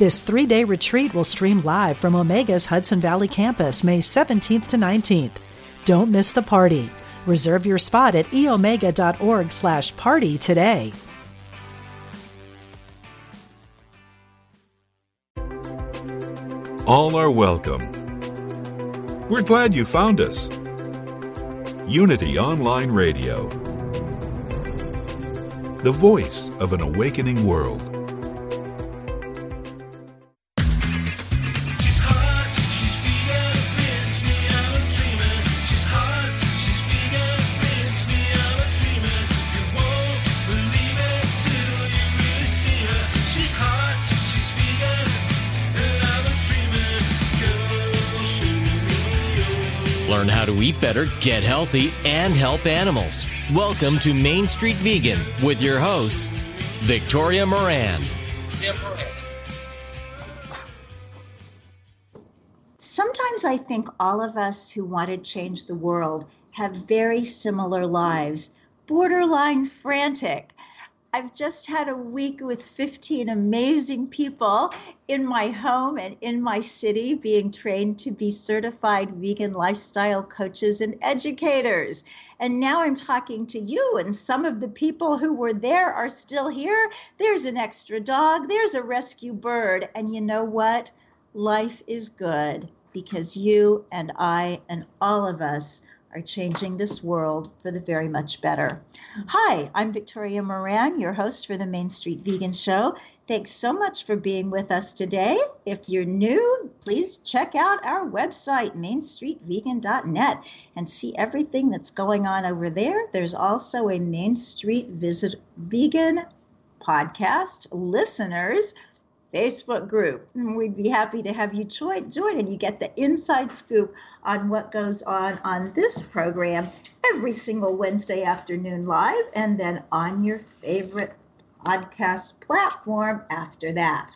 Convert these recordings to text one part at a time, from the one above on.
This three day retreat will stream live from Omega's Hudson Valley campus May 17th to 19th. Don't miss the party. Reserve your spot at eomega.org slash party today. All are welcome. We're glad you found us. Unity Online Radio, the voice of an awakening world. Eat better, get healthy, and help animals. Welcome to Main Street Vegan with your host, Victoria Moran. Sometimes I think all of us who want to change the world have very similar lives, borderline frantic. I've just had a week with 15 amazing people in my home and in my city being trained to be certified vegan lifestyle coaches and educators. And now I'm talking to you, and some of the people who were there are still here. There's an extra dog, there's a rescue bird. And you know what? Life is good because you and I and all of us are changing this world for the very much better. Hi, I'm Victoria Moran, your host for the Main Street Vegan Show. Thanks so much for being with us today. If you're new, please check out our website, mainstreetvegan.net, and see everything that's going on over there. There's also a Main Street Visit Vegan podcast. Listeners, Facebook group. And we'd be happy to have you join, join and you get the inside scoop on what goes on on this program every single Wednesday afternoon live and then on your favorite podcast platform after that.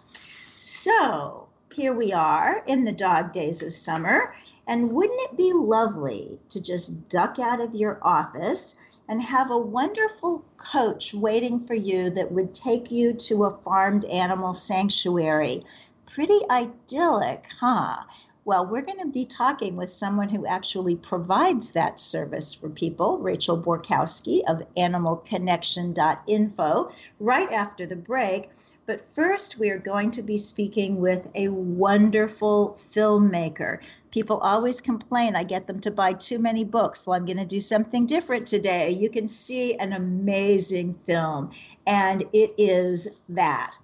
So, here we are in the dog days of summer, and wouldn't it be lovely to just duck out of your office and have a wonderful coach waiting for you that would take you to a farmed animal sanctuary. Pretty idyllic, huh? Well, we're going to be talking with someone who actually provides that service for people, Rachel Borkowski of animalconnection.info, right after the break. But first, we are going to be speaking with a wonderful filmmaker. People always complain I get them to buy too many books. Well, I'm going to do something different today. You can see an amazing film, and it is that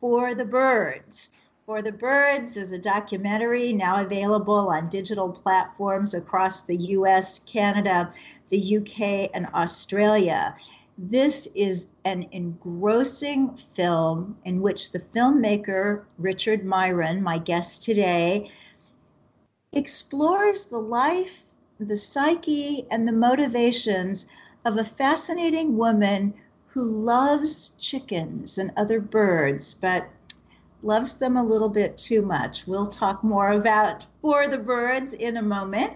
For the Birds. For the Birds is a documentary now available on digital platforms across the US, Canada, the UK, and Australia. This is an engrossing film in which the filmmaker Richard Miron, my guest today, explores the life, the psyche, and the motivations of a fascinating woman who loves chickens and other birds, but loves them a little bit too much. We'll talk more about For the Birds in a moment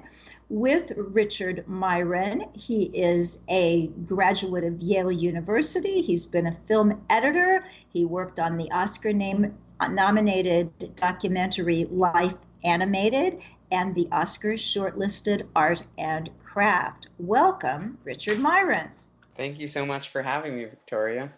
with Richard Miron. He is a graduate of Yale University. He's been a film editor. He worked on the Oscar name, nominated documentary Life Animated and the Oscar shortlisted Art and Craft. Welcome, Richard Miron. Thank you so much for having me, Victoria.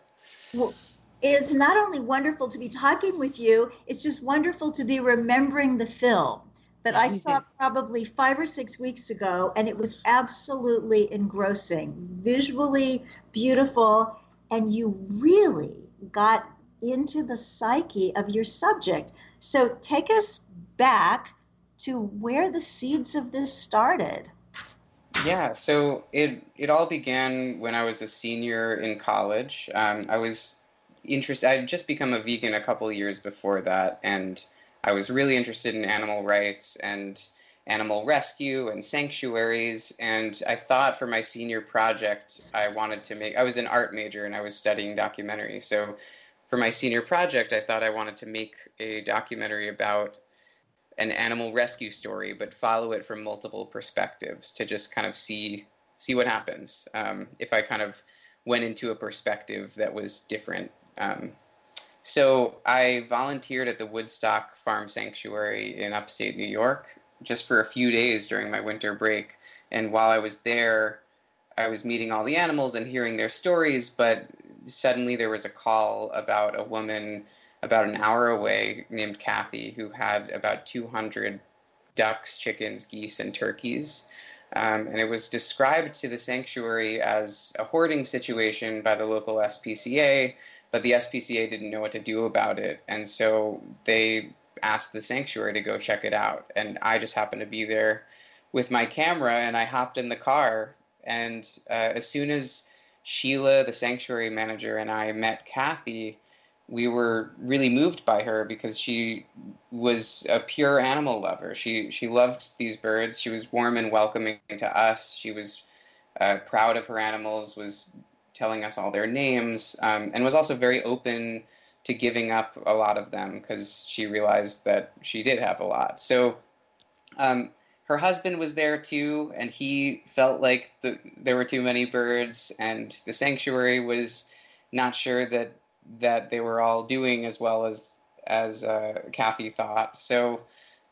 Well, it's not only wonderful to be talking with you, it's just wonderful to be remembering the film that I saw probably five or six weeks ago, and it was absolutely engrossing, visually beautiful, and you really got into the psyche of your subject. So take us back to where the seeds of this started. Yeah, so it it all began when I was a senior in college. Um, I was interested. I had just become a vegan a couple years before that, and I was really interested in animal rights and animal rescue and sanctuaries. And I thought for my senior project, I wanted to make, I was an art major and I was studying documentary. So for my senior project, I thought I wanted to make a documentary about an animal rescue story, but follow it from multiple perspectives to just kind of see see what happens um, if I kind of went into a perspective that was different. Um, so I volunteered at the Woodstock Farm Sanctuary in upstate New York just for a few days during my winter break. And while I was there, I was meeting all the animals and hearing their stories, but suddenly there was a call about a woman about an hour away named Kathy who had about 200 ducks, chickens, geese, and turkeys. Um, and it was described to the sanctuary as a hoarding situation by the local SPCA, but the SPCA didn't know what to do about it. And so they asked the sanctuary to go check it out. And I just happened to be there with my camera and I hopped in the car. And uh, as soon as Sheila, the sanctuary manager, and I met Kathy, we were really moved by her because she was a pure animal lover. She she loved these birds. She was warm and welcoming to us. She was uh, proud of her animals. Was telling us all their names, um, and was also very open to giving up a lot of them because she realized that she did have a lot. So um, her husband was there too, and he felt like the, there were too many birds, and the sanctuary was not sure that that they were all doing as well as as uh, Kathy thought. So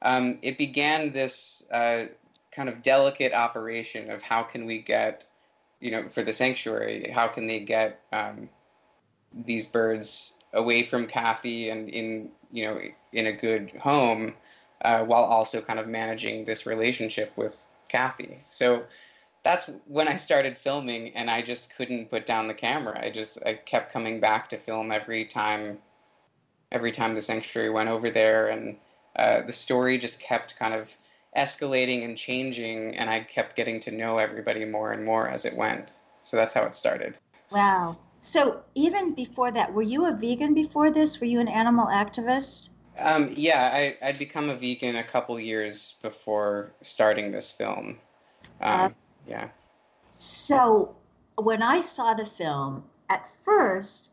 um, it began this uh, kind of delicate operation of how can we get, you know, for the sanctuary, how can they get um, these birds away from Kathy and in you know in a good home, uh, while also kind of managing this relationship with Kathy. So that's when I started filming, and I just couldn't put down the camera. I just I kept coming back to film every time, every time the sanctuary went over there, and uh, the story just kept kind of escalating and changing, and I kept getting to know everybody more and more as it went. So that's how it started. Wow. So even before that, were you a vegan before this? Were you an animal activist? Um, yeah, I, I'd become a vegan a couple years before starting this film. Um, uh, yeah. So when I saw the film, at first,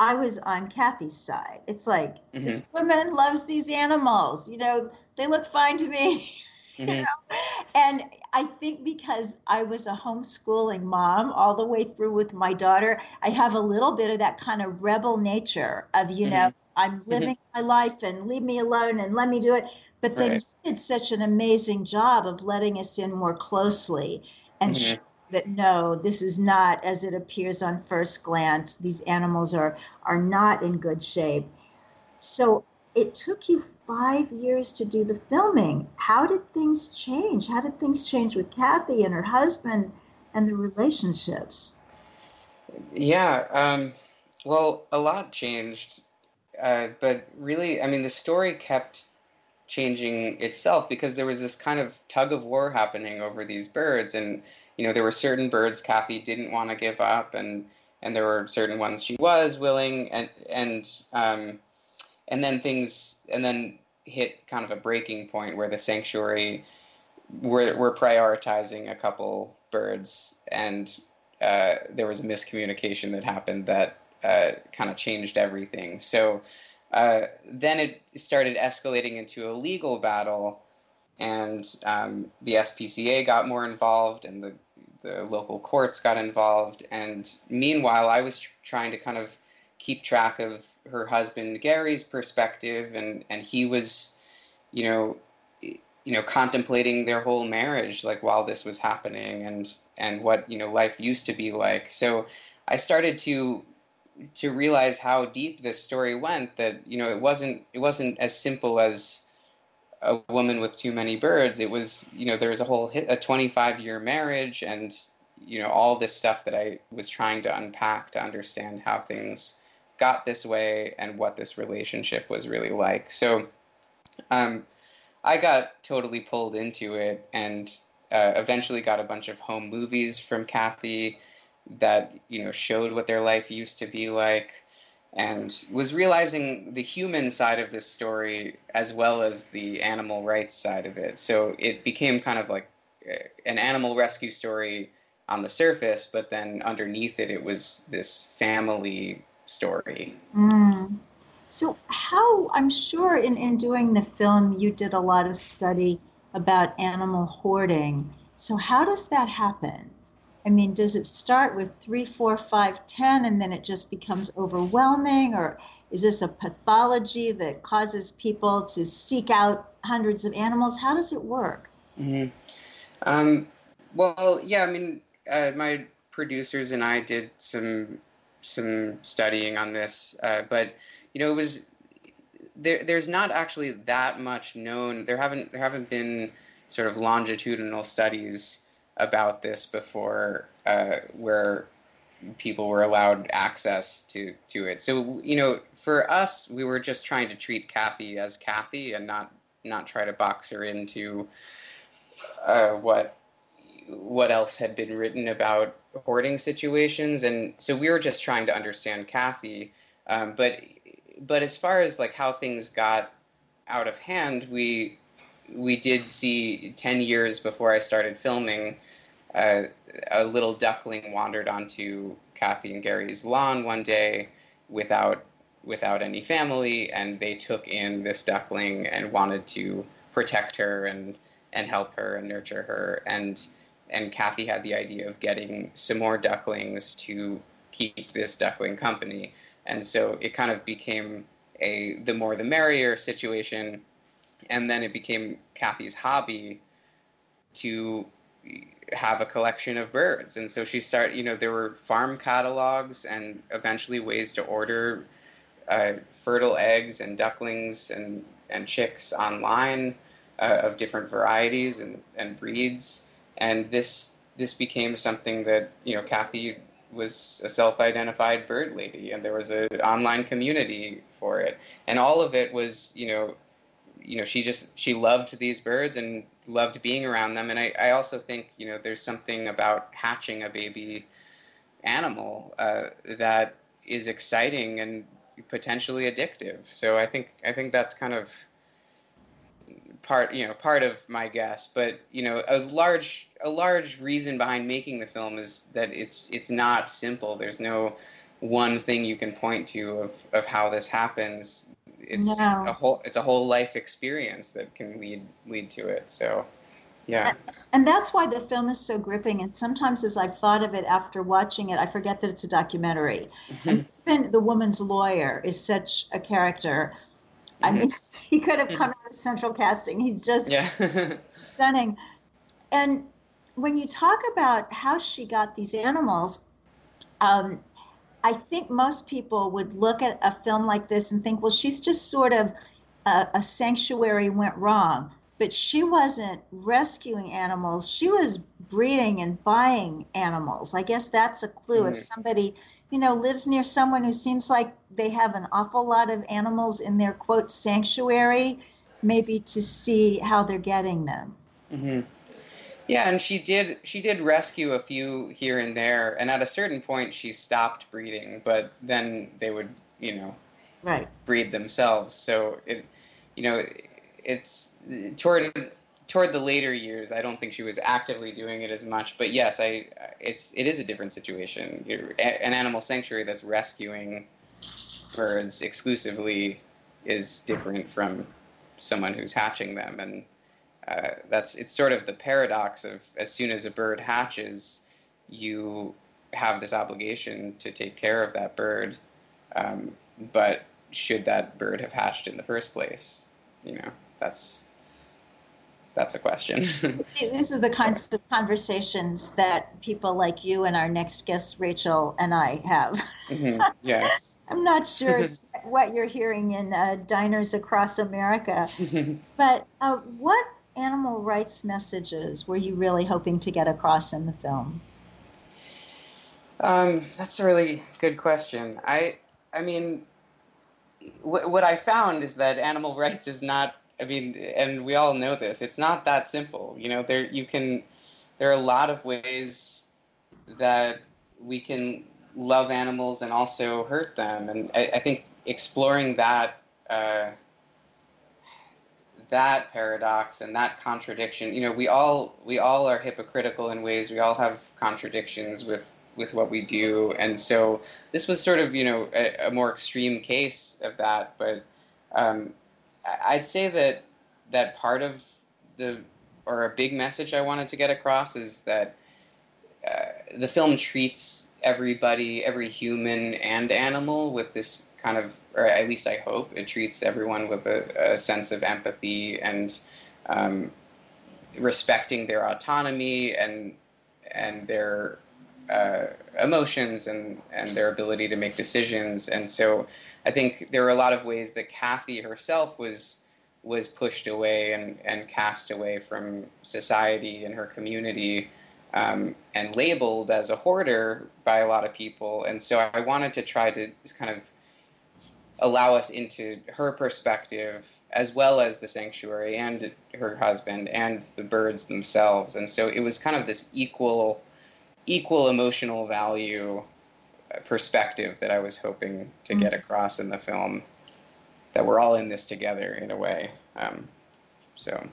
I was on Kathy's side. It's like mm-hmm. this woman loves these animals. You know, they look fine to me. Mm-hmm. you know? And I think because I was a homeschooling mom all the way through with my daughter, I have a little bit of that kind of rebel nature of, you mm-hmm. know, I'm mm-hmm. living my life and leave me alone and let me do it. But then right. you did such an amazing job of letting us in more closely and mm-hmm. that no, this is not as it appears on first glance. These animals are are not in good shape. So it took you five years to do the filming. How did things change? How did things change with Kathy and her husband and the relationships? Yeah, um, well, a lot changed, uh, but really, I mean, the story kept changing itself because there was this kind of tug of war happening over these birds and you know there were certain birds Kathy didn't want to give up and and there were certain ones she was willing and and um, and then things and then hit kind of a breaking point where the sanctuary were, were prioritizing a couple birds and uh, there was a miscommunication that happened that uh, kind of changed everything so uh, then it started escalating into a legal battle, and um, the SPCA got more involved, and the the local courts got involved. And meanwhile, I was tr- trying to kind of keep track of her husband Gary's perspective, and and he was, you know, you know, contemplating their whole marriage, like while this was happening, and and what you know life used to be like. So I started to to realize how deep this story went that you know it wasn't it wasn't as simple as a woman with too many birds it was you know there was a whole a 25 year marriage and you know all this stuff that i was trying to unpack to understand how things got this way and what this relationship was really like so um, i got totally pulled into it and uh, eventually got a bunch of home movies from kathy that you know showed what their life used to be like and was realizing the human side of this story as well as the animal rights side of it. So it became kind of like uh, an animal rescue story on the surface, but then underneath it, it was this family story. Mm. So, how I'm sure in, in doing the film, you did a lot of study about animal hoarding. So, how does that happen? I mean, does it start with three, four, five, ten, and then it just becomes overwhelming? Or is this a pathology that causes people to seek out hundreds of animals? How does it work? Mm-hmm. Um, well, yeah, I mean, uh, my producers and I did some some studying on this, uh, but you know, it was there. There's not actually that much known. There haven't there haven't been sort of longitudinal studies about this before uh, where people were allowed access to to it. So you know, for us, we were just trying to treat Kathy as Kathy and not not try to box her into uh, what what else had been written about hoarding situations, and so we were just trying to understand Kathy. Um, but but as far as like how things got out of hand, we we did see 10 years before I started filming, uh, a little duckling wandered onto Kathy and Gary's lawn one day without without any family, and they took in this duckling and wanted to protect her and and help her and nurture her. And and Kathy had the idea of getting some more ducklings to keep this duckling company. And so it kind of became a the more the merrier situation and then it became Kathy's hobby to have a collection of birds. And so she started, you know, there were farm catalogs and eventually ways to order uh, fertile eggs and ducklings and, and chicks online uh, of different varieties and, and breeds. And this this became something that, you know, Kathy was a self-identified bird lady and there was an online community for it. And all of it was, you know, you know she just she loved these birds and loved being around them and I, I also think you know there's something about hatching a baby animal uh, that is exciting and potentially addictive so I think I think that's kind of part you know part of my guess but you know a large a large reason behind making the film is that it's it's not simple there's no one thing you can point to of, of how this happens it's no. a whole it's a whole life experience that can lead lead to it. So yeah. And that's why the film is so gripping. And sometimes, as I've thought of it after watching it, I forget that it's a documentary. And even the woman's lawyer is such a character. I mean, he could have come central casting. He's just yeah. stunning. And when you talk about how she got these animals, um, I think most people would look at a film like this and think, well, she's just sort of a, a sanctuary went wrong. But she wasn't rescuing animals, she was breeding and buying animals. I guess that's a clue. Mm-hmm. If somebody, you know, lives near someone who seems like they have an awful lot of animals in their quote sanctuary, maybe to see how they're getting them. Mm-hmm. Yeah, and she did she did rescue a few here and there, and at a certain point she stopped breeding, but then they would, you know, right breed themselves. So it, you know, it's toward toward the later years. I don't think she was actively doing it as much, but yes, I it's it is a different situation. You're, an animal sanctuary that's rescuing birds exclusively is different from someone who's hatching them and uh, that's it's sort of the paradox of as soon as a bird hatches, you have this obligation to take care of that bird. Um, but should that bird have hatched in the first place? You know, that's that's a question. These are the kinds of conversations that people like you and our next guest, Rachel, and I have. Mm-hmm. Yes. I'm not sure it's what you're hearing in uh, diners across America, but uh, what animal rights messages were you really hoping to get across in the film? Um, that's a really good question. I, I mean, w- what I found is that animal rights is not. I mean, and we all know this. It's not that simple. You know, there you can. There are a lot of ways that we can love animals and also hurt them. And I, I think exploring that uh, that paradox and that contradiction, you know, we all we all are hypocritical in ways. We all have contradictions with with what we do, and so this was sort of you know a, a more extreme case of that. But um, I'd say that that part of the or a big message I wanted to get across is that uh, the film treats everybody, every human and animal, with this kind of, or at least I hope, it treats everyone with a, a sense of empathy and um, respecting their autonomy and and their uh, emotions and and their ability to make decisions. And so, I think there were a lot of ways that Kathy herself was was pushed away and, and cast away from society and her community um, and labeled as a hoarder by a lot of people. And so I wanted to try to kind of allow us into her perspective as well as the sanctuary and her husband and the birds themselves. And so it was kind of this equal equal emotional value perspective that I was hoping to get mm. across in the film that we're all in this together in a way. Um, so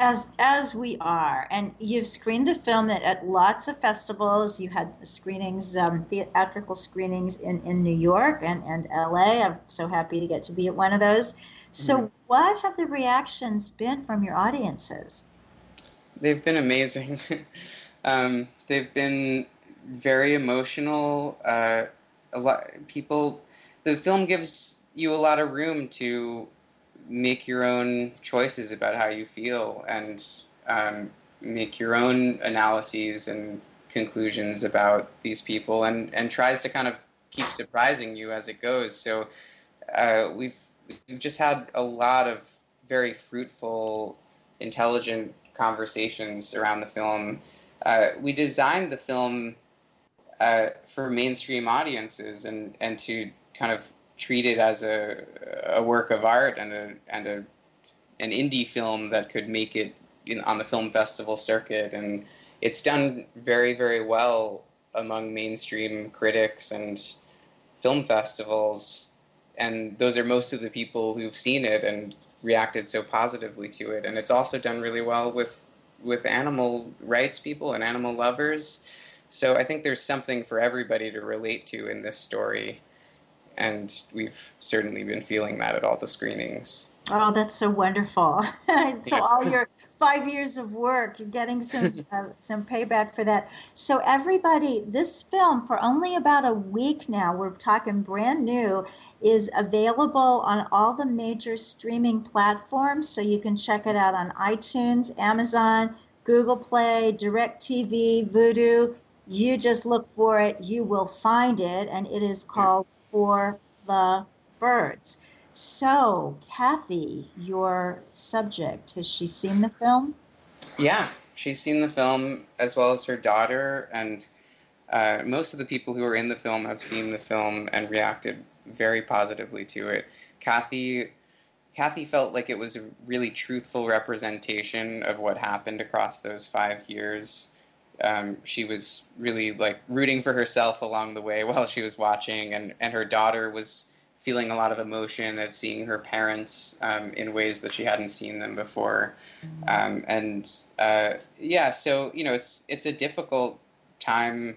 as as we are. And you've screened the film at, at lots of festivals. You had screenings um, theatrical screenings in, in new york and, and la i'm so happy to get to be at one of those. So mm-hmm. what have the reactions been from your audiences? They've been amazing. Um, they've been very emotional uh, a lot people the film gives you a lot of room to make your own choices about how you feel and um, make your own analyses and conclusions about these people and, and tries to kind of keep surprising you as it goes. So uh, we've we've just had a lot of very fruitful, intelligent conversations around the film. Uh, we designed the film uh, for mainstream audiences and and to kind of treat it as a, a work of art and a and a an indie film that could make it in, on the film festival circuit. And it's done very very well among mainstream critics and film festivals. And those are most of the people who've seen it and reacted so positively to it. And it's also done really well with with animal rights people and animal lovers. So i think there's something for everybody to relate to in this story and we've certainly been feeling that at all the screenings. Oh, that's so wonderful! so all your five years of work, you're getting some uh, some payback for that. So everybody, this film for only about a week now, we're talking brand new, is available on all the major streaming platforms. So you can check it out on iTunes, Amazon, Google Play, DirecTV, Vudu. You just look for it, you will find it, and it is called for the birds. So, Kathy, your subject, has she seen the film? Yeah, she's seen the film as well as her daughter, and uh, most of the people who are in the film have seen the film and reacted very positively to it. Kathy, Kathy felt like it was a really truthful representation of what happened across those five years um, she was really like rooting for herself along the way while she was watching, and and her daughter was feeling a lot of emotion at seeing her parents um, in ways that she hadn't seen them before, um, and uh, yeah, so you know it's it's a difficult time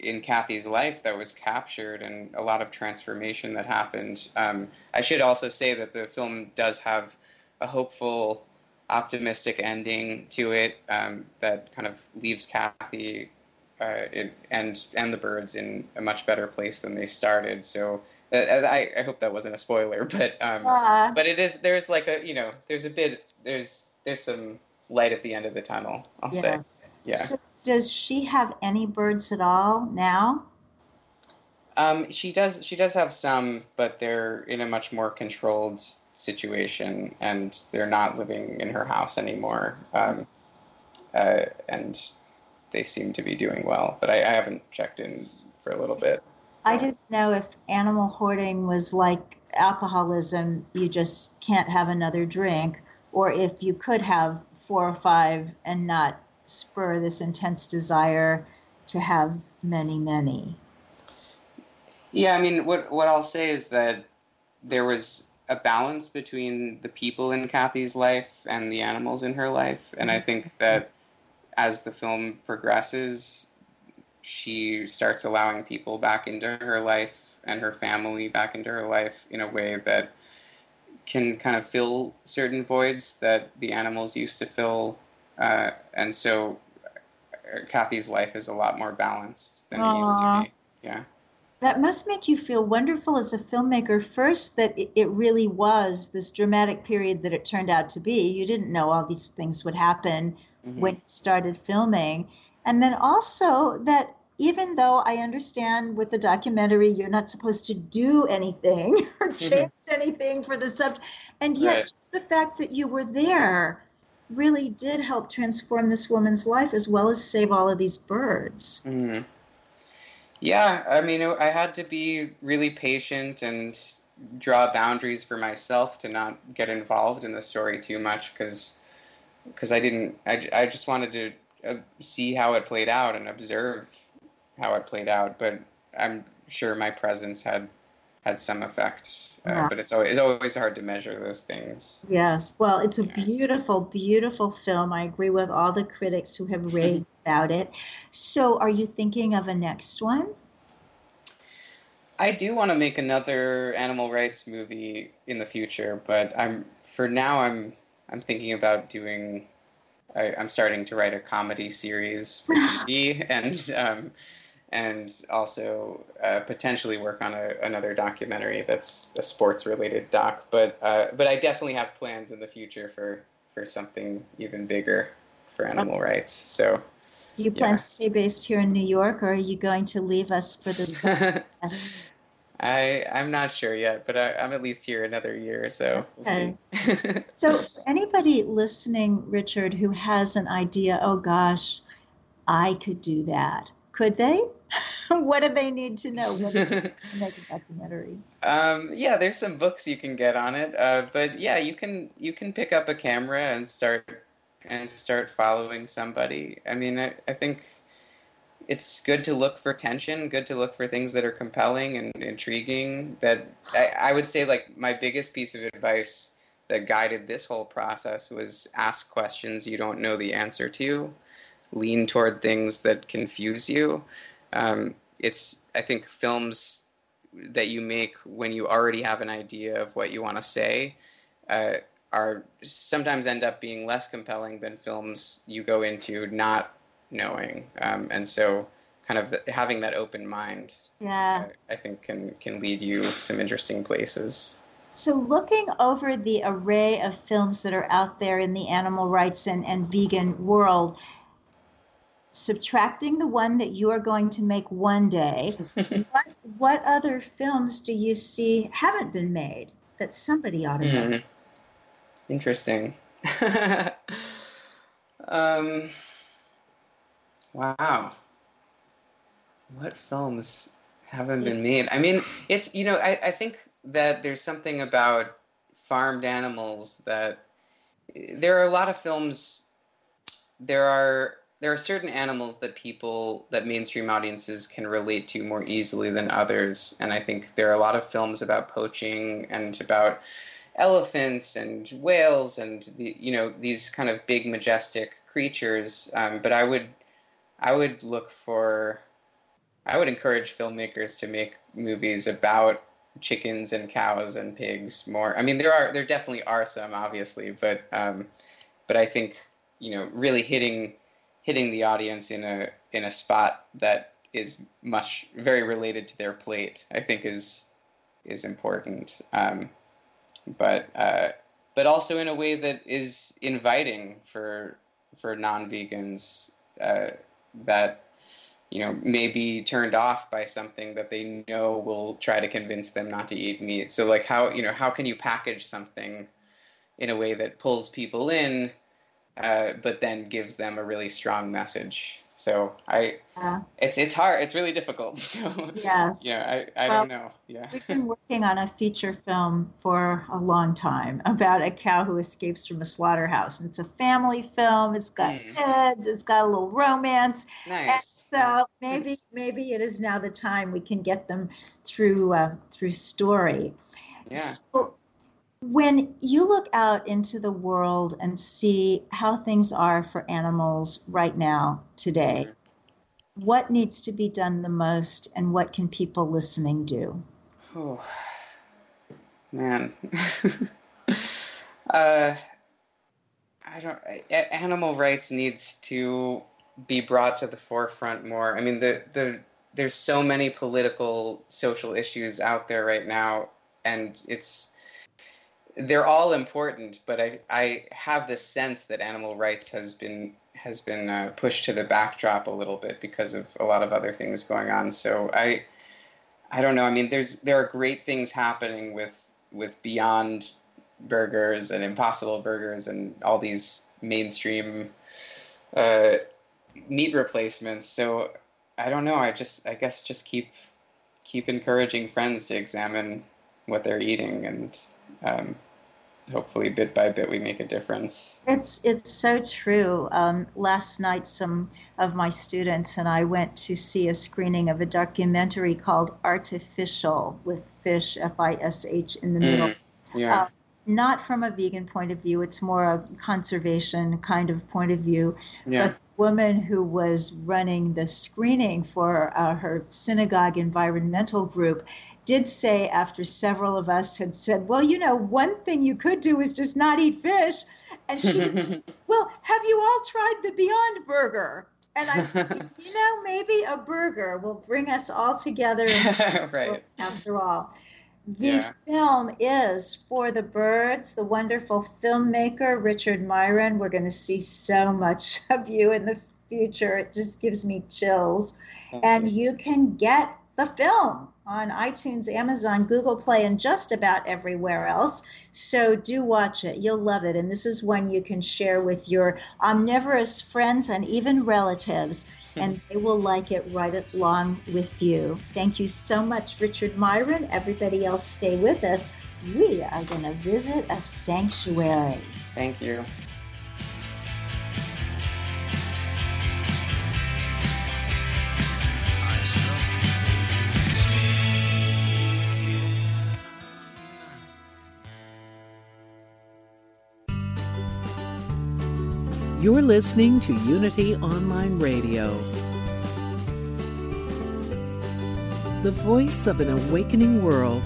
in Kathy's life that was captured and a lot of transformation that happened. Um, I should also say that the film does have a hopeful optimistic ending to it um, that kind of leaves Kathy uh, it, and and the birds in a much better place than they started. So uh, I, I hope that wasn't a spoiler, but um, uh, but it is. There's like a you know there's a bit there's there's some light at the end of the tunnel. I'll yes. say yeah. So does she have any birds at all now? Um, she does. She does have some, but they're in a much more controlled situation, and they're not living in her house anymore. Um, uh, and they seem to be doing well, but I, I haven't checked in for a little bit. I didn't know if animal hoarding was like alcoholism, you just can't have another drink, or if you could have four or five and not spur this intense desire to have many, many. Yeah, I mean, what what I'll say is that there was a balance between the people in Kathy's life and the animals in her life, and I think that as the film progresses, she starts allowing people back into her life and her family back into her life in a way that can kind of fill certain voids that the animals used to fill, uh, and so uh, Kathy's life is a lot more balanced than Aww. it used to be. Yeah. That must make you feel wonderful as a filmmaker. First, that it really was this dramatic period that it turned out to be. You didn't know all these things would happen mm-hmm. when you started filming. And then also that even though I understand with the documentary, you're not supposed to do anything or mm-hmm. change anything for the subject, and yet right. just the fact that you were there really did help transform this woman's life as well as save all of these birds. Mm-hmm. Yeah, I mean, I had to be really patient and draw boundaries for myself to not get involved in the story too much because because I didn't. I, I just wanted to uh, see how it played out and observe how it played out. But I'm sure my presence had had some effect. Uh. But it's always it's always hard to measure those things. Yes. Well, it's a yeah. beautiful, beautiful film. I agree with all the critics who have raved about it. So, are you thinking of a next one? I do want to make another animal rights movie in the future, but I'm for now I'm I'm thinking about doing. I, am starting to write a comedy series for TV, and um, and also uh, potentially work on a, another documentary that's a sports related doc. But uh, but I definitely have plans in the future for for something even bigger for animal rights. So do you plan yeah. to stay based here in New York, or are you going to leave us for this? I I'm not sure yet, but I, am at least here another year, or so okay. we'll so, for anybody listening, Richard, who has an idea, oh gosh, I could do that. Could they? what do they need to know when make a documentary? Um, yeah, there's some books you can get on it, uh, but yeah, you can you can pick up a camera and start and start following somebody. I mean, I, I think it's good to look for tension, good to look for things that are compelling and intriguing. That I, I would say, like, my biggest piece of advice that guided this whole process was ask questions you don't know the answer to, lean toward things that confuse you. Um, it's, I think, films that you make when you already have an idea of what you want to say. Uh, are sometimes end up being less compelling than films you go into not knowing. Um, and so, kind of the, having that open mind, yeah, uh, I think can can lead you some interesting places. So, looking over the array of films that are out there in the animal rights and, and vegan world, subtracting the one that you are going to make one day, what, what other films do you see haven't been made that somebody ought to mm. make? Interesting. um, wow. What films haven't been made? I mean, it's, you know, I, I think that there's something about farmed animals that there are a lot of films. There are there are certain animals that people that mainstream audiences can relate to more easily than others and i think there are a lot of films about poaching and about elephants and whales and the, you know these kind of big majestic creatures. Um, but I would I would look for I would encourage filmmakers to make movies about chickens and cows and pigs more. I mean there are there definitely are some obviously, but um, but I think you know really hitting hitting the audience in a in a spot that is much very related to their plate. I think is is important. Um, but uh, but also in a way that is inviting for for non-vegans uh, that you know may be turned off by something that they know will try to convince them not to eat meat. So like how you know how can you package something in a way that pulls people in, uh, but then gives them a really strong message. So I, yeah. it's it's hard. It's really difficult. So yes, yeah, I, I well, don't know. Yeah, we've been working on a feature film for a long time about a cow who escapes from a slaughterhouse, and it's a family film. It's got mm. kids. It's got a little romance. Nice. And so maybe maybe it is now the time we can get them through uh, through story. Yeah. So, when you look out into the world and see how things are for animals right now, today, what needs to be done the most and what can people listening do? Oh, man. uh, I don't, animal rights needs to be brought to the forefront more. I mean, the, the, there's so many political, social issues out there right now, and it's, they're all important, but I, I have this sense that animal rights has been has been uh, pushed to the backdrop a little bit because of a lot of other things going on. So I I don't know. I mean, there's there are great things happening with with Beyond Burgers and Impossible Burgers and all these mainstream uh, meat replacements. So I don't know. I just I guess just keep keep encouraging friends to examine what they're eating and um, hopefully bit by bit we make a difference. It's it's so true. Um, last night some of my students and i went to see a screening of a documentary called Artifishal with fish f-i-s-h in the mm, middle. yeah. Uh, not from a vegan point of view it's more a conservation kind of point of view. Yeah. but woman who was running the screening for uh, her synagogue environmental group did say after several of us had said, Well, you know, one thing you could do is just not eat fish. And she was, Well, have you all tried the Beyond Burger? And I, you know, maybe a burger will bring us all together. right. After all. The yeah. film is For the Birds, the wonderful filmmaker Richard Miron. We're going to see so much of you in the future. It just gives me chills. Thank and you. you can get the film on iTunes, Amazon, Google Play, and just about everywhere else. So do watch it. You'll love it. And this is one you can share with your omnivorous friends and even relatives. And they will like it right along with you. Thank you so much, Richard Miron. Everybody else, stay with us. We are going to visit a sanctuary. Thank you. You're listening to Unity Online Radio, the voice of an awakening world.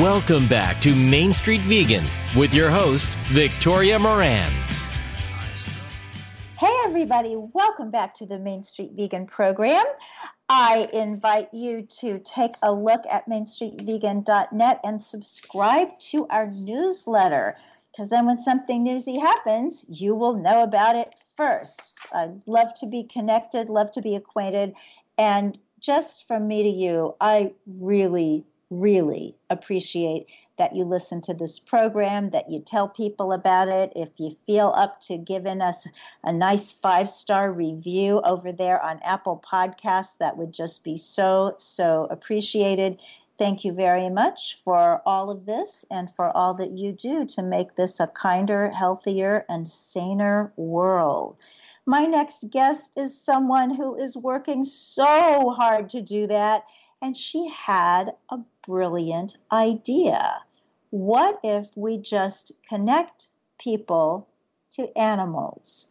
Welcome back to Main Street Vegan with your host, Victoria Moran everybody. Welcome back to the Main Street Vegan program. I invite you to take a look at mainstreetvegan.net and subscribe to our newsletter because then when something newsy happens, you will know about it first. I'd love to be connected, love to be acquainted. And just from me to you, I really, really appreciate that you listen to this program, that you tell people about it. If you feel up to giving us a nice five star review over there on Apple Podcasts, that would just be so, so appreciated. Thank you very much for all of this and for all that you do to make this a kinder, healthier, and saner world. My next guest is someone who is working so hard to do that, and she had a brilliant idea what if we just connect people to animals?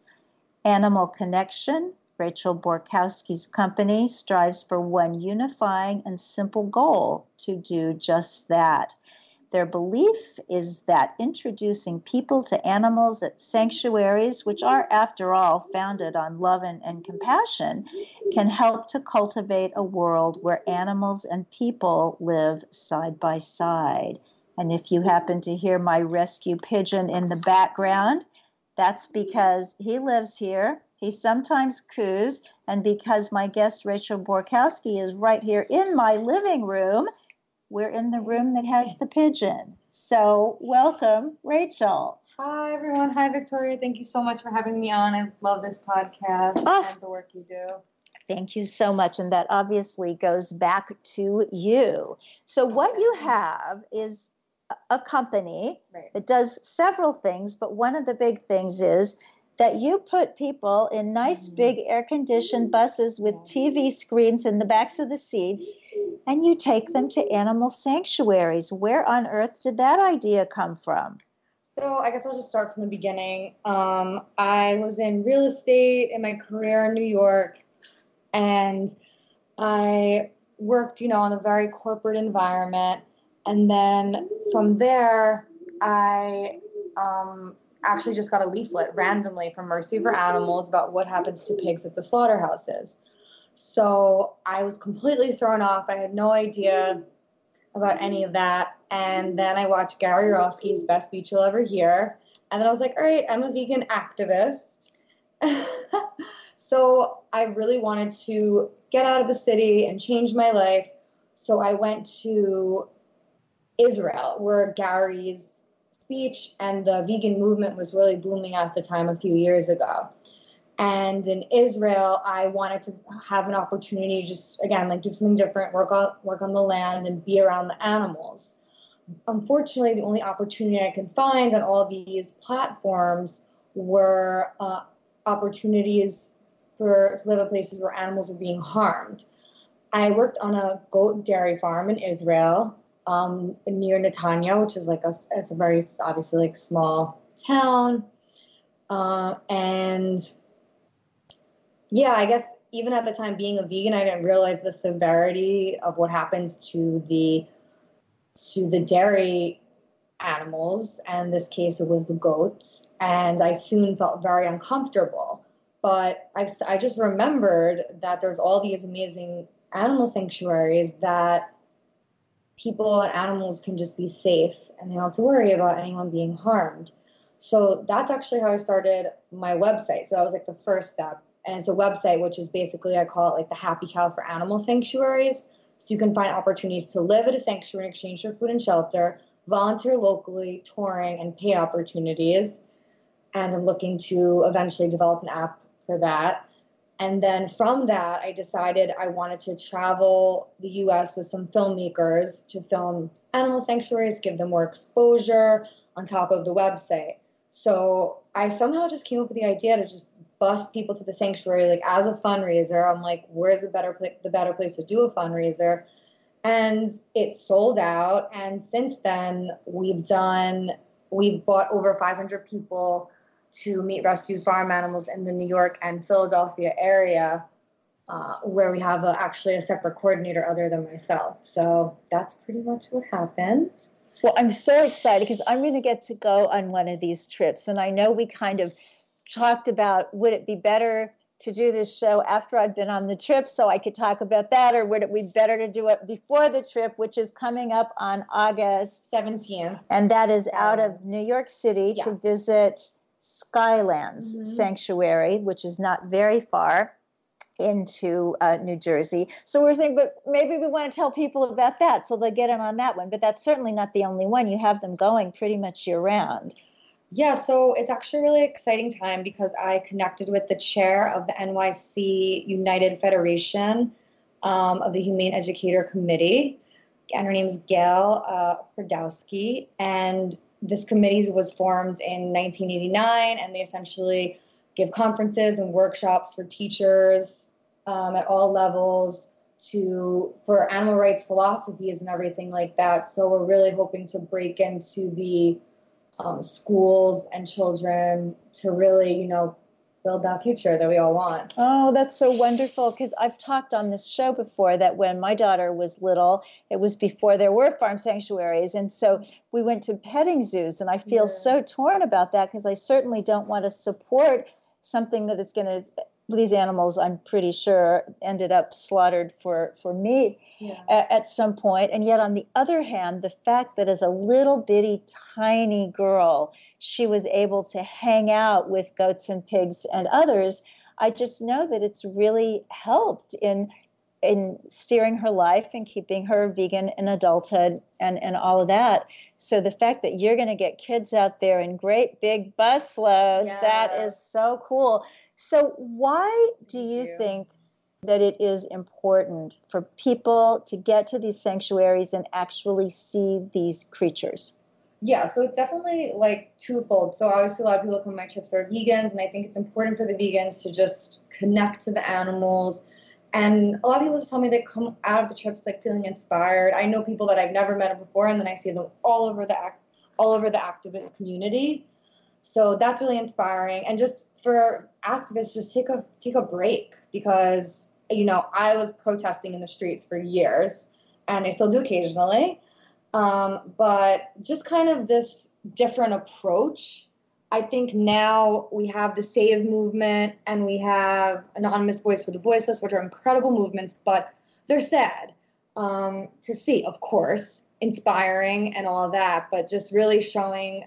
Animal Connection, Rachel Borkowski's company, strives for one unifying and simple goal to do just that. Their belief is that introducing people to animals at sanctuaries, which are, after all, founded on love and, and, compassion, can help to cultivate a world where animals and people live side by side. And if you happen to hear my rescue pigeon in the background, that's because he lives here. he sometimes coos, and because my guest Rachel Borkowski is right here in my living room, we're in the room that has the pigeon. So, welcome, Rachel. Hi, everyone. Hi, Victoria. Thank you so much for having me on. I love this podcast Oh. and the work you do. Thank you so much. And that obviously goes back to you. So, what you have is a- company Right. that does several things, but one of the big things is that you put people in nice Mhm. big air conditioned buses with TV screens in the backs of the seats and you take them to animal sanctuaries. Where on earth did that idea come from? So, I guess I'll just start from the beginning. Um, I was in real estate in my career in New York, and I worked, you know, in a very corporate environment. And then from there, I um, actually just got a leaflet randomly from Mercy for Animals about what happens to pigs at the slaughterhouses. So I was completely thrown off. I had no idea about any of that. And then I watched Gary Yourofsky's Best Speech You'll Ever Hear. And then I was like, all right, I'm a vegan activist. so I really wanted to get out of the city and change my life. So I went to Israel, where Gary's speech and the vegan movement was really booming at the time a few years ago. And in Israel, I wanted to have an opportunity to just again like do something different, work on work on the land and be around the animals. Unfortunately, the only opportunity I could find on all these platforms were uh, opportunities for to live in places where animals were being harmed. I worked on a goat dairy farm in Israel um, near Netanya, which is like a it's a very obviously like small town, uh, and yeah, I guess even at the time being a vegan, I didn't realize the severity of what happens to the to the dairy animals. And this case, it was the goats, and I soon felt very uncomfortable. But I, I just remembered that there's all these amazing animal sanctuaries that people and animals can just be safe and they don't have to worry about anyone being harmed. So that's actually how I started my website. So that was like the first step. And it's a website which is basically, I call it like the Happy Cow for Animal Sanctuaries. So you can find opportunities to live at a sanctuary in exchange for food and shelter, volunteer locally, touring, and paid opportunities. And I'm looking to eventually develop an app for that. And then from that, I decided I wanted to travel the US with some filmmakers to film animal sanctuaries, give them more exposure on top of the website. So I somehow just came up with the idea to just bus people to the sanctuary, like as a fundraiser. I'm like, where's the better pla- the better place to do a fundraiser? And it sold out. And since then, we've done we've bought over 500 people to meet rescued farm animals in the New York and Philadelphia area, uh, where we have a, actually a separate coordinator other than myself. So that's pretty much what happened. Well, I'm so excited because I'm going to get to go on one of these trips. And I know we kind of talked about would it be better to do this show after I've been on the trip so I could talk about that, or would it be better to do it before the trip, which is coming up on August 17th? and that is out of New York City to visit Skylands Mhm. Sanctuary, which is not very far into uh, New Jersey. So we're saying, but maybe we want to tell people about that so they get in on that one. But that's certainly not the only one. You have them going pretty much year round. Yeah, so it's actually a really exciting time because I connected with the chair of the NYC United Federation um, of the Humane Educator Committee, and her name is Gail uh, Ferdowski. And this committee was formed in 1989, and they essentially give conferences and workshops for teachers um, at all levels to for animal rights philosophies and everything like that. So we're really hoping to break into the um, schools and children to really, you know, build that future that we all want. Oh, that's so wonderful. Because I've talked on this show before that when my daughter was little, it was before there were farm sanctuaries. And so we went to petting zoos. And I feel Yeah. so torn about that because I certainly don't want to support something that is going to. These animals, I'm pretty sure, ended up slaughtered for, for meat Yeah. a- at some point. And yet, on the other hand, the fact that as a little bitty, tiny girl, she was able to hang out with goats and pigs and others, I just know that it's really helped in in steering her life and keeping her vegan in adulthood and, and all of that. So the fact that you're going to get kids out there in great big bus loads, yes. that is so cool. So why do you, you think that it is important for people to get to these sanctuaries and actually see these creatures? Yeah, so it's definitely like twofold. So obviously a lot of people come on my trips are vegans, and I think it's important for the vegans to just connect to the animals. And a lot of people just tell me they come out of the trips like feeling inspired. I know people that I've never met before, and then I see them all over the all over the activist community. So that's really inspiring. And just for activists, just take a take a break because you know I was protesting in the streets for years, and I still do occasionally. Um, but just kind of this different approach. I think now we have the Save movement and we have Anonymous Voice for the Voiceless, which are incredible movements, but they're sad um, to see, of course, inspiring and all that, but just really showing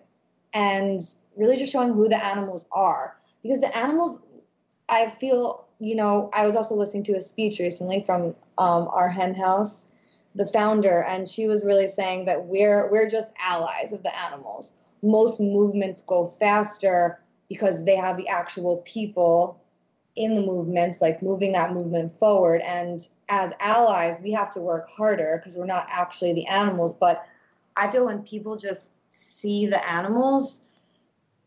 and really just showing who the animals are. Because the animals, I feel, you know, I was also listening to a speech recently from um, our hen house the founder, and she was really saying that we're we're just allies of the animals. Most movements go faster because they have the actual people in the movements, like moving that movement forward. And as allies, we have to work harder because we're not actually the animals. But I feel when people just see the animals,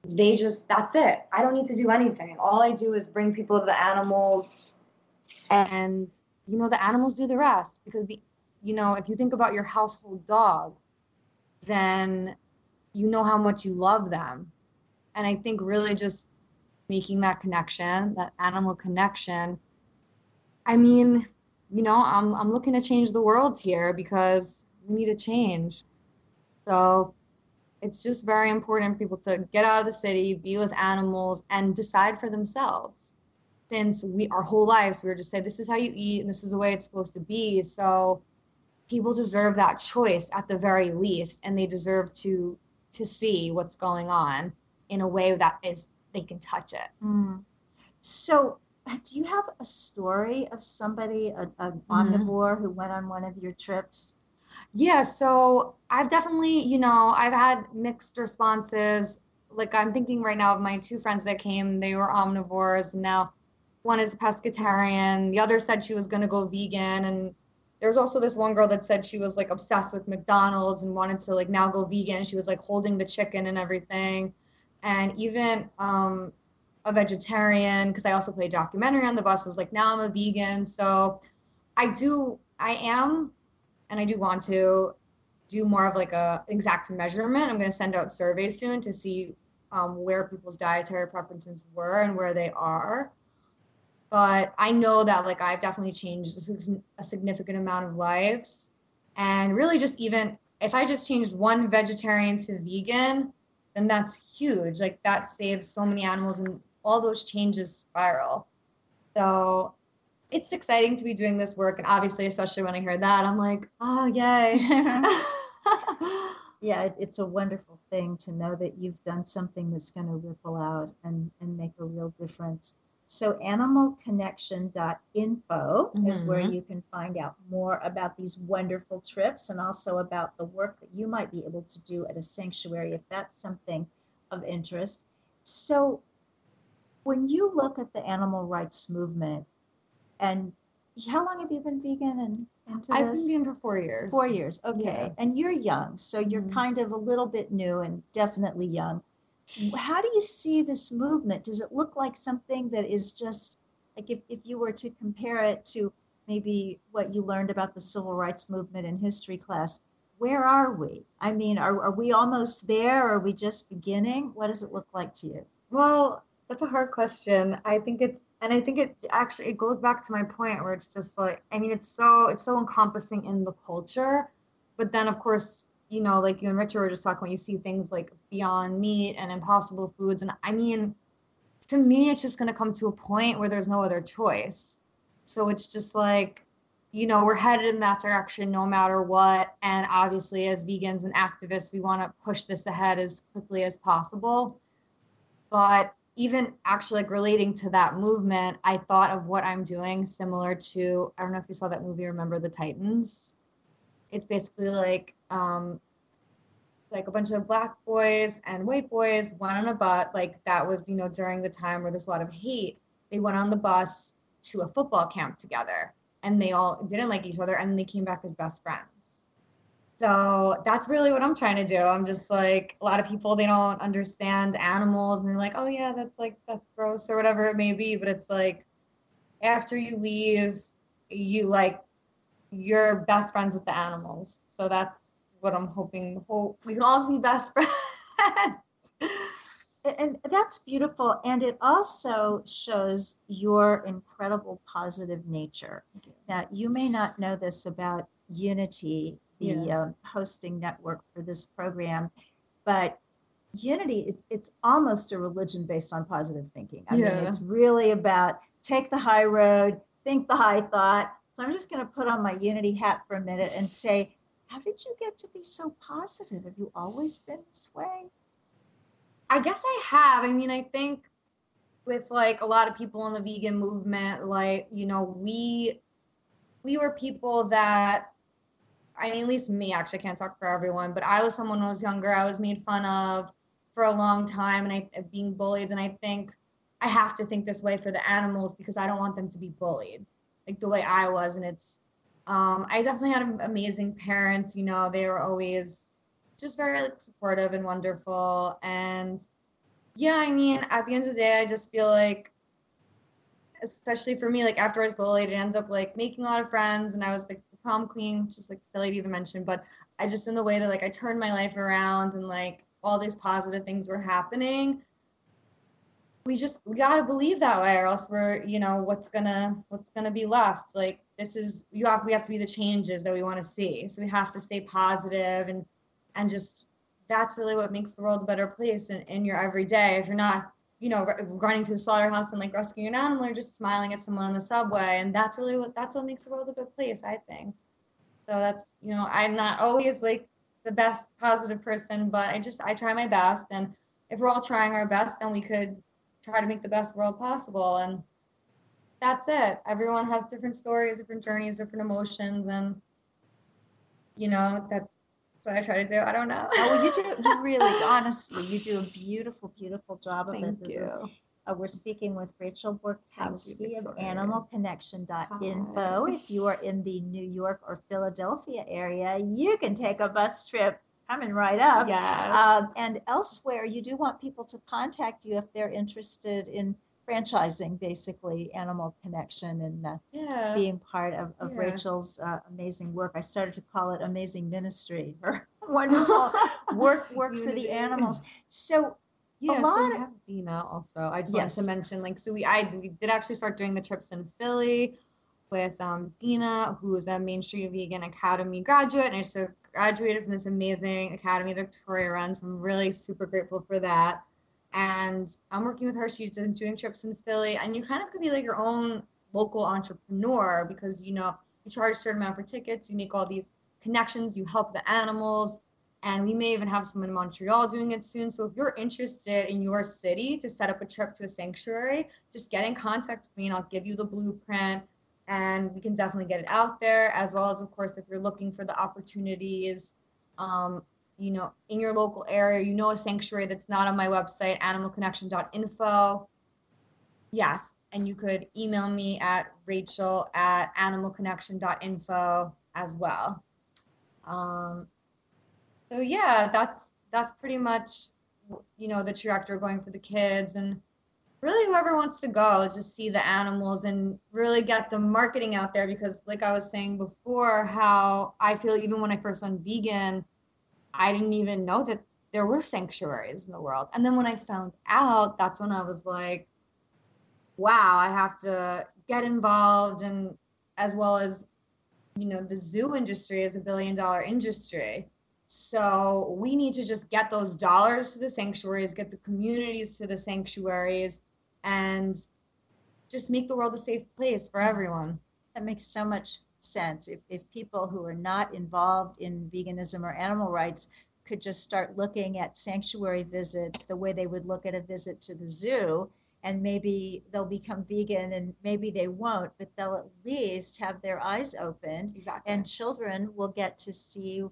they just that's it. I don't need to do anything. All I do is bring people to the animals and you know the animals do the rest because the you know, if you think about your household dog, then you know how much you love them. And I think really just making that connection, that animal connection. I mean, you know, I'm I'm looking to change the world here because we need a change. So it's just very important for people to get out of the city, be with animals, and decide for themselves. Since we our whole lives we were just say this is how you eat and this is the way it's supposed to be. So people deserve that choice at the very least and they deserve to to see what's going on in a way that is they can touch it mm. so do you have a story of somebody a, a mm-hmm. omnivore who went on one of your trips yeah so i've definitely you know i've had mixed responses like i'm thinking right now of my two friends that came they were omnivores and now one is pescatarian the other said she was going to go vegan and there's also this one girl that said she was like obsessed with McDonald's and wanted to like now go vegan. She was like holding the chicken and everything. And even um, a vegetarian, because I also played documentary on the bus, was like, now I'm a vegan. So I do, I am, and I do want to do more of like a exact measurement. I'm going to send out surveys soon to see um, where people's dietary preferences were and where they are but I know that like I've definitely changed a significant amount of lives. And really, just even if I just changed one vegetarian to vegan, then that's huge. Like that saves so many animals, and all those changes spiral. So it's exciting to be doing this work. And obviously, especially when I hear that, I'm like, oh, yay. yeah, it's a wonderful thing to know that you've done something that's going to ripple out and, and make a real difference. So animalconnection.info mm-hmm. is where mm-hmm. you can find out more about these wonderful trips and also about the work that you might be able to do at a sanctuary if that's something of interest. So when you look at the animal rights movement and how long have you been vegan and into I've this? been vegan for four years. Four years, okay. Yeah. And you're young, so you're mm-hmm. kind of a little bit new and definitely young how do you see this movement? Does it look like something that is just like if, if you were to compare it to maybe what you learned about the civil rights movement in history class? Where are we? I mean, are, are we almost there? Are we just beginning? What does it look like to you? Well, that's a hard question. I think it's and I think it actually it goes back to my point where it's just like I mean it's so it's so encompassing in the culture, but then of course you know, like you and Richard were just talking about, you see things like Beyond Meat and Impossible Foods. And I mean, to me, it's just going to come to a point where there's no other choice. So it's just like, you know, we're headed in that direction no matter what. And obviously, as vegans and activists, we want to push this ahead as quickly as possible. But even actually like relating to that movement, I thought of what I'm doing similar to I don't know if you saw that movie Remember the Titans. It's basically like um like a bunch of black boys and white boys went on a bus like that was, you know, during the time where there's a lot of hate. They went on the bus to a football camp together and they all didn't like each other and they came back as best friends so that's really what I'm trying to do. I'm just like a lot of people they don't understand animals and they're like, oh yeah, that's like that's gross or whatever it may be. But it's like after you leave, you like you're best friends with the animals. So that's what I'm hoping. The whole we can always be best friends. and that's beautiful and it also shows your incredible positive nature now you may not know this about unity the yeah. um, hosting network for this program. But Unity, it, it's almost a religion based on positive thinking. I yeah. mean, it's really about take the high road, think the high thought. So I'm just going to put on my Unity hat for a minute and say, how did you get to be so positive? Have you always been this way? I guess I have. I mean, I think with like a lot of people in the vegan movement, like, you know, we we were people that I mean, at least me, actually, can't talk for everyone, but I was someone when I was younger, I was made fun of for a long time and I being bullied. And I think I have to think this way for the animals because I don't want them to be bullied like the way I was. And it's, um, I definitely had amazing parents, you know, they were always just very like, supportive and wonderful. And yeah, I mean, at the end of the day, I just feel like, especially for me, like after I was bullied, it ends up like making a lot of friends and I was like prom queen, just like silly to even mention, but I just in the way that like I turned my life around and like all these positive things were happening. We just we gotta believe that way, or else we're you know what's gonna what's gonna be left. Like this is you have we have to be the changes that we want to see. So we have to stay positive and and just that's really what makes the world a better place in, in your everyday. If you're not you know, running to a slaughterhouse and like rescuing an animal or just smiling at someone on the subway. And that's really what that's what makes the world a good place, I think. So that's you know, I'm not always like the best positive person, but I just I try my best. And if we're all trying our best, then we could try to make the best world possible. And that's it. Everyone has different stories, different journeys, different emotions, and you know, that's what I try to do. I don't know. oh, well, you do. You really, honestly, you do a beautiful, beautiful job of Thank it. You. Uh, we're speaking with Rachel Borkowski of animalconnection.info. If you are in the New York or Philadelphia area, you can take a bus trip coming right up. Yeah. Um, and elsewhere, you do want people to contact you if they're interested in franchising basically Animal Connection and uh, yeah. being part of, of yeah. Rachel's uh, amazing work. I started to call it amazing ministry. Her wonderful work work for the animals. So yeah, a lot so we have Dina also. I just yes. wanted to mention like so we I we did actually start doing the trips in Philly with um, Dina, who is a Main Street Vegan Academy graduate, and I just graduated from this amazing academy Victoria runs. I'm really super grateful for that and I'm working with her. She's doing trips in Philly, and you kind of could be like your own local entrepreneur because you know you charge a certain amount for tickets, you make all these connections, you help the animals, and we may even have someone in Montreal doing it soon. So if you're interested in your city to set up a trip to a sanctuary, just get in contact with me, and I'll give you the blueprint. And we can definitely get it out there, as well as, of course, if you're looking for the opportunities um, you know, in your local area, you know a sanctuary that's not on my website, animalconnection.info. Yes, and you could email me at rachel at animalconnection.info as well. Um, so yeah, that's that's pretty much you know the trajectory going for the kids and really whoever wants to go is just see the animals and really get the marketing out there because like I was saying before, how I feel even when I first went vegan I didn't even know that there were sanctuaries in the world. And then when I found out, that's when I was like, wow, I have to get involved and as well as you know the zoo industry is a billion dollar industry so we need to just get those dollars to the sanctuaries get the communities to the sanctuaries and just make the world a safe place for everyone. That makes so much sense. If, if people who are not involved in veganism or animal rights could just start looking at sanctuary visits the way they would look at a visit to the zoo and maybe they'll become vegan and maybe they won't but they'll at least have their eyes opened. Exactly. and children will get to see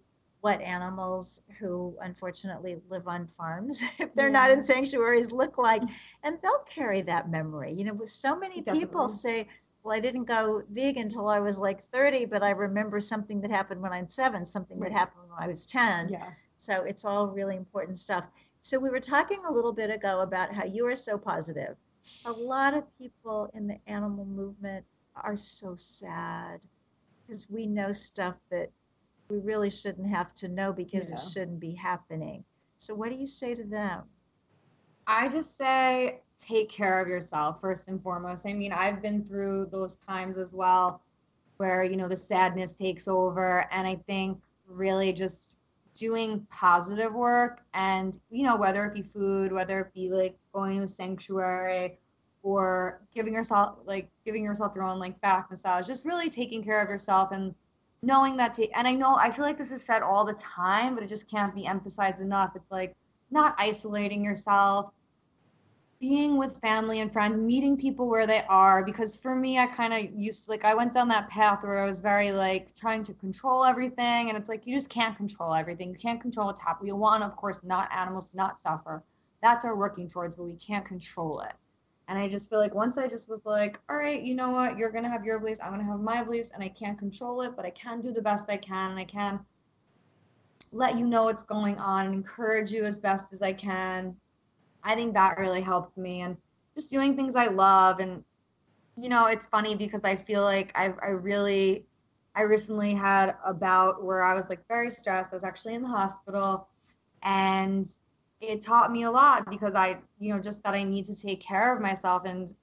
what animals who unfortunately live on farms if they're not in sanctuaries look like. Mm-hmm. And they'll carry that memory. You know with so many people say well i didn't go vegan till i was like 30 but i remember something that happened when i'm seven something that happened when i was 10 yeah. so it's all really important stuff. So we were talking a little bit ago about how you are so positive. A lot of people in the animal movement are so sad because we know stuff that we really shouldn't have to know because Yeah. it shouldn't be happening. So what do you say to them? I just say take care of yourself first and foremost. I mean, I've been through those times as well where, you know, the sadness takes over. And I think really just doing positive work and, you know, whether it be food, whether it be like going to a sanctuary or giving yourself like giving yourself your own like back massage, just really taking care of yourself and knowing that ta- and I know I feel like this is said all the time, but it just can't be emphasized enough. It's like not isolating yourself, being with family and friends, meeting people where they are. Because for me, I kind of used like I went down that path where I was very like trying to control everything, and it's like you just can't control everything. You can't control what's happening. You want, of course, not animals to not suffer. That's our working towards, but we can't control it. And I just feel like once I just was like, all right, you know what? You're gonna have your beliefs. I'm gonna have my beliefs, and I can't control it, but I can do the best I can, and I can let you know what's going on and encourage you as best as I can. I think that really helped me, and just doing things I love. And you know, it's funny because I feel like I I really I recently had a bout where I was like very stressed. I was actually in the hospital, and it taught me a lot because I, you know, just that I need to take care of myself and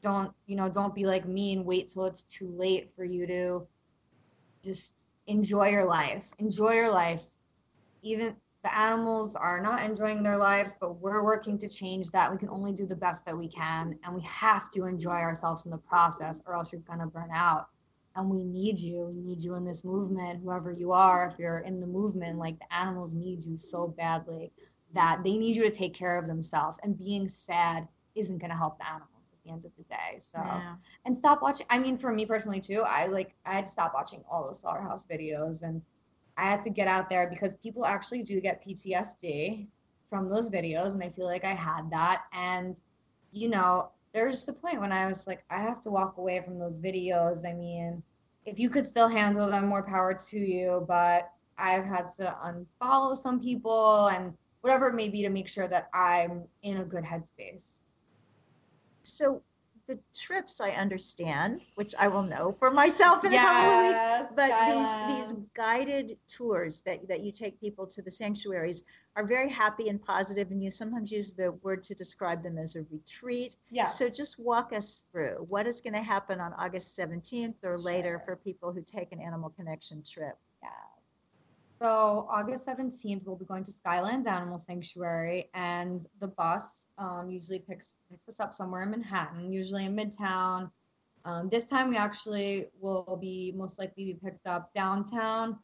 don't, you know, don't be like me and wait till it's too late for you to just enjoy your life. Enjoy your life. Even the animals are not enjoying their lives, but we're working to change that. We can only do the best that we can, and we have to enjoy ourselves in the process, or else you're gonna burn out. And we need you. We need you in this movement, whoever you are. If you're in the movement, like the animals need you so badly that they need you to take care of themselves. And being sad isn't gonna help the animals at the end of the day. So Yeah. and stop watching. I mean, for me personally too, I like I had to stop watching all those slaughterhouse videos, and I had to get out there because people actually do get PTSD from those videos, and I feel like I had that. And you know, there's the point when I was like, I have to walk away from those videos. I mean, if you could still handle them, more power to you. But I've had to unfollow some people and whatever it may be to make sure that I'm in a good headspace. So the trips I understand, which I will know for myself in a couple of weeks. Yes, But these these guided tours that, that you take people to the sanctuaries are very happy and positive, and you sometimes use the word to describe them as a retreat. Yeah. So just walk us through what is going to happen on August 17th or later Sure. for people who take an Animal Connection trip. Yeah. So August 17th, we'll be going to Skylands Animal Sanctuary, and the bus um, usually picks picks us up somewhere in Manhattan, usually in Midtown. Um, this time, we actually will be most likely be picked up downtown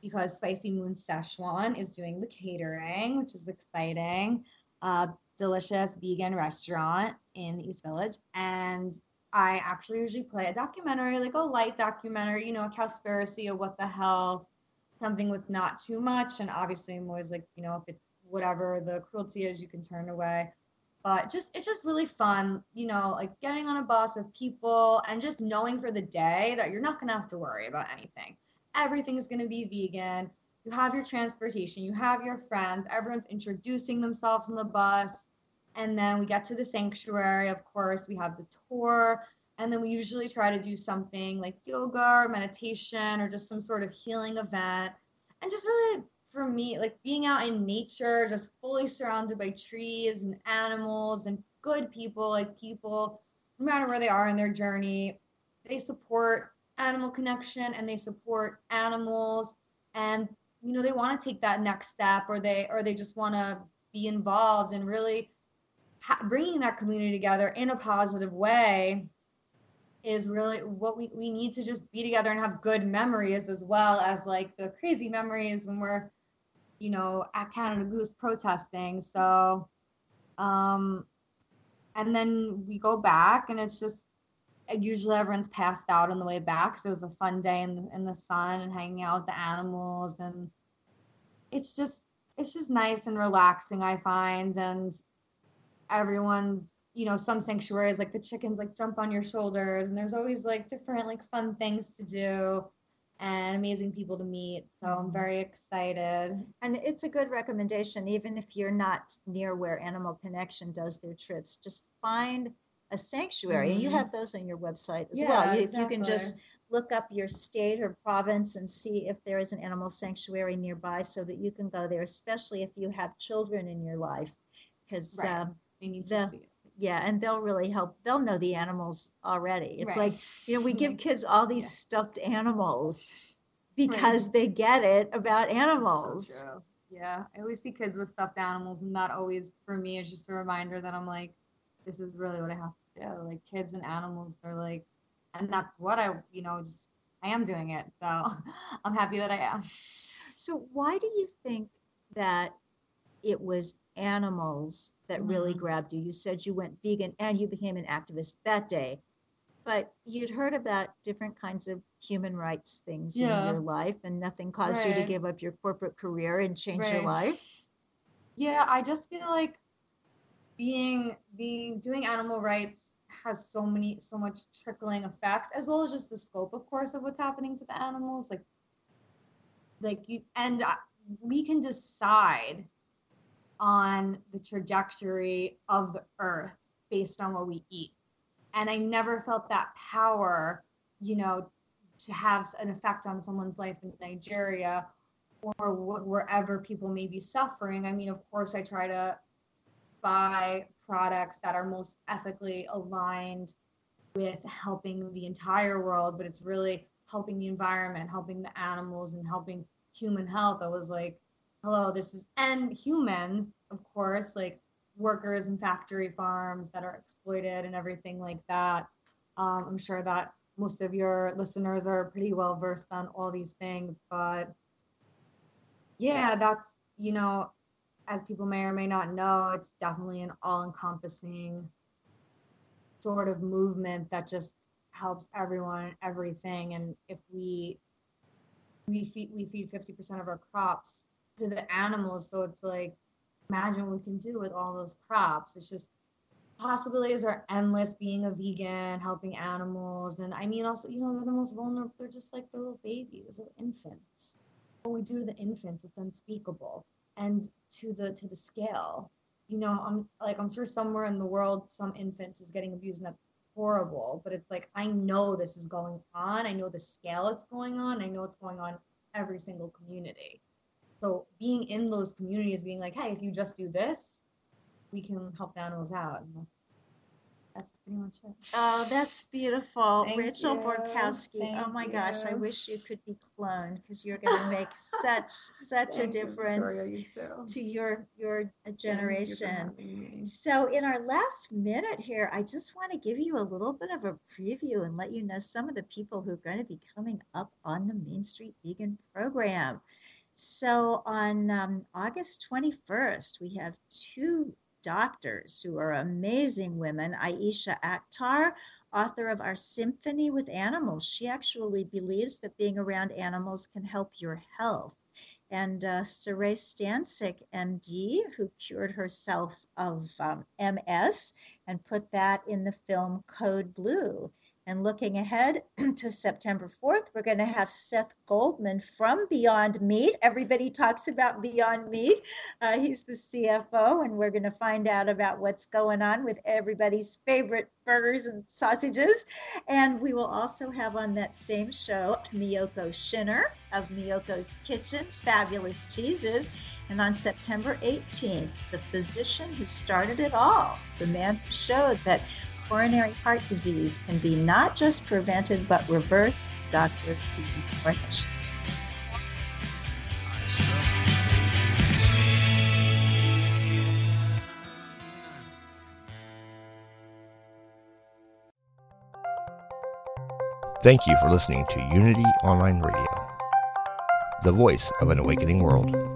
because Spicy Moon Szechuan is doing the catering, which is exciting. Delicious vegan restaurant in the East Village, and I actually usually play a documentary, like a light documentary, you know, a Cowspiracy of what the health something with not too much. And obviously, I'm always like, you know, if it's whatever the cruelty is, you can turn away. But just it's just really fun, you know, like getting on a bus with people and just knowing for the day that you're not gonna have to worry about anything. Everything's gonna be vegan. You have your transportation, you have your friends, everyone's introducing themselves on the bus. And then we get to the sanctuary, of course, we have the tour. And then we usually try to do something like yoga or meditation or just some sort of healing event. And just really, for me, like being out in nature, just fully surrounded by trees and animals and good people, like people, no matter where they are in their journey, they support animal connection and they support animals. And, you know, they want to take that next step or they, or they just want to be involved and really ha- bringing that community together in a positive way is really what we, we need to just be together and have good memories as well as like the crazy memories when we're you know, at Canada Goose protesting. So, um, and then we go back, and it's just usually everyone's passed out on the way back. So it was a fun day in the, in the sun and hanging out with the animals, and it's just it's just nice and relaxing. I find, and everyone's you know some sanctuaries like the chickens like jump on your shoulders, and there's always like different like fun things to do and amazing people to meet. So I'm very excited. And it's a good recommendation, even if you're not near where Animal Connection does their trips. Just find a sanctuary, and you Mhm. have those on your website as Yeah, well. You, you can just look up your state or province and see if there is an animal sanctuary nearby, so that you can go there, especially if you have children in your life, because. Right. Um, the- to see it. Yeah, and they'll really help. They'll know the animals already. It's Right. like, you know, we give kids all these Yeah. stuffed animals because they get it about animals. So. Yeah, I always see kids with stuffed animals, and that always, for me, is just a reminder that I'm like, this is really what I have to do. Like kids and animals, they're like, and that's what I, you know, just I am doing it. So I'm happy that I am. So why do you think that it was animals that really Mhm. grabbed you? You said you went vegan and you became an activist that day. But you'd heard about different kinds of human rights things Yeah. in your life, and nothing caused you to give up your corporate career and change your life. Yeah, I just feel like being being doing animal rights has so many so much trickling effects as well as just the scope of course of what's happening to the animals like like you and uh, we can decide on the trajectory of the earth based on what we eat and i never felt that power you know to have an effect on someone's life in nigeria or wh- wherever people may be suffering. I mean, of course, I try to buy products that are most ethically aligned with helping the entire world, but it's really helping the environment, helping the animals, and helping human health. I was like, hello, this is, and humans, of course, like workers in factory farms that are exploited and everything like that. Um, I'm sure that most of your listeners are pretty well versed on all these things, but yeah, that's, you know, as people may or may not know, it's definitely an all encompassing sort of movement that just helps everyone and everything. And if we, we feed, we feed 50% of our crops to the animals. So it's like, imagine what we can do with all those crops. It's just, possibilities are endless being a vegan, helping animals. And I mean, also, you know, they're the most vulnerable. They're just like the little babies, little infants what we do to the infants it's unspeakable and to the to the scale you know i'm like i'm sure somewhere in the world some infant is getting abused and that's horrible but it's like i know this is going on i know the scale it's going on i know it's going on every single community so being in those communities being like hey if you just do this we can help the animals out and that's, pretty much it Oh, that's beautiful. Thank Rachel you. Borkowski. Oh Thank my gosh, I wish you could be cloned because you're going to make such such a you, Victoria, difference you to your your you generation. So, in our last minute here, I just want to give you a little bit of a preview and let you know some of the people who are going to be coming up on the Main Street Vegan program. So, on um, August 21st, we have two doctors who are amazing women Aysha Akhtar, author of Our Symphony with Animals. She actually believes that being around animals can help your health and uh, Saray Stancic, MD, who cured herself of um, MS and put that in the film Code Blue. And looking ahead to September 4th, we're going to have Seth Goldman from Beyond Meat. Everybody talks about Beyond Meat. Uh, he's the CFO, and we're going to find out about what's going on with everybody's favorite burgers and sausages. And we will also have on that same show Miyoko Schinner of Miyoko's Kitchen, Fabulous Cheeses. And on September 18th, the physician who started it all, the man who showed that coronary heart disease can be not just prevented but reversed, Dr. Dean Ornish. Thank you for listening to Unity Online Radio, the voice of an awakening world.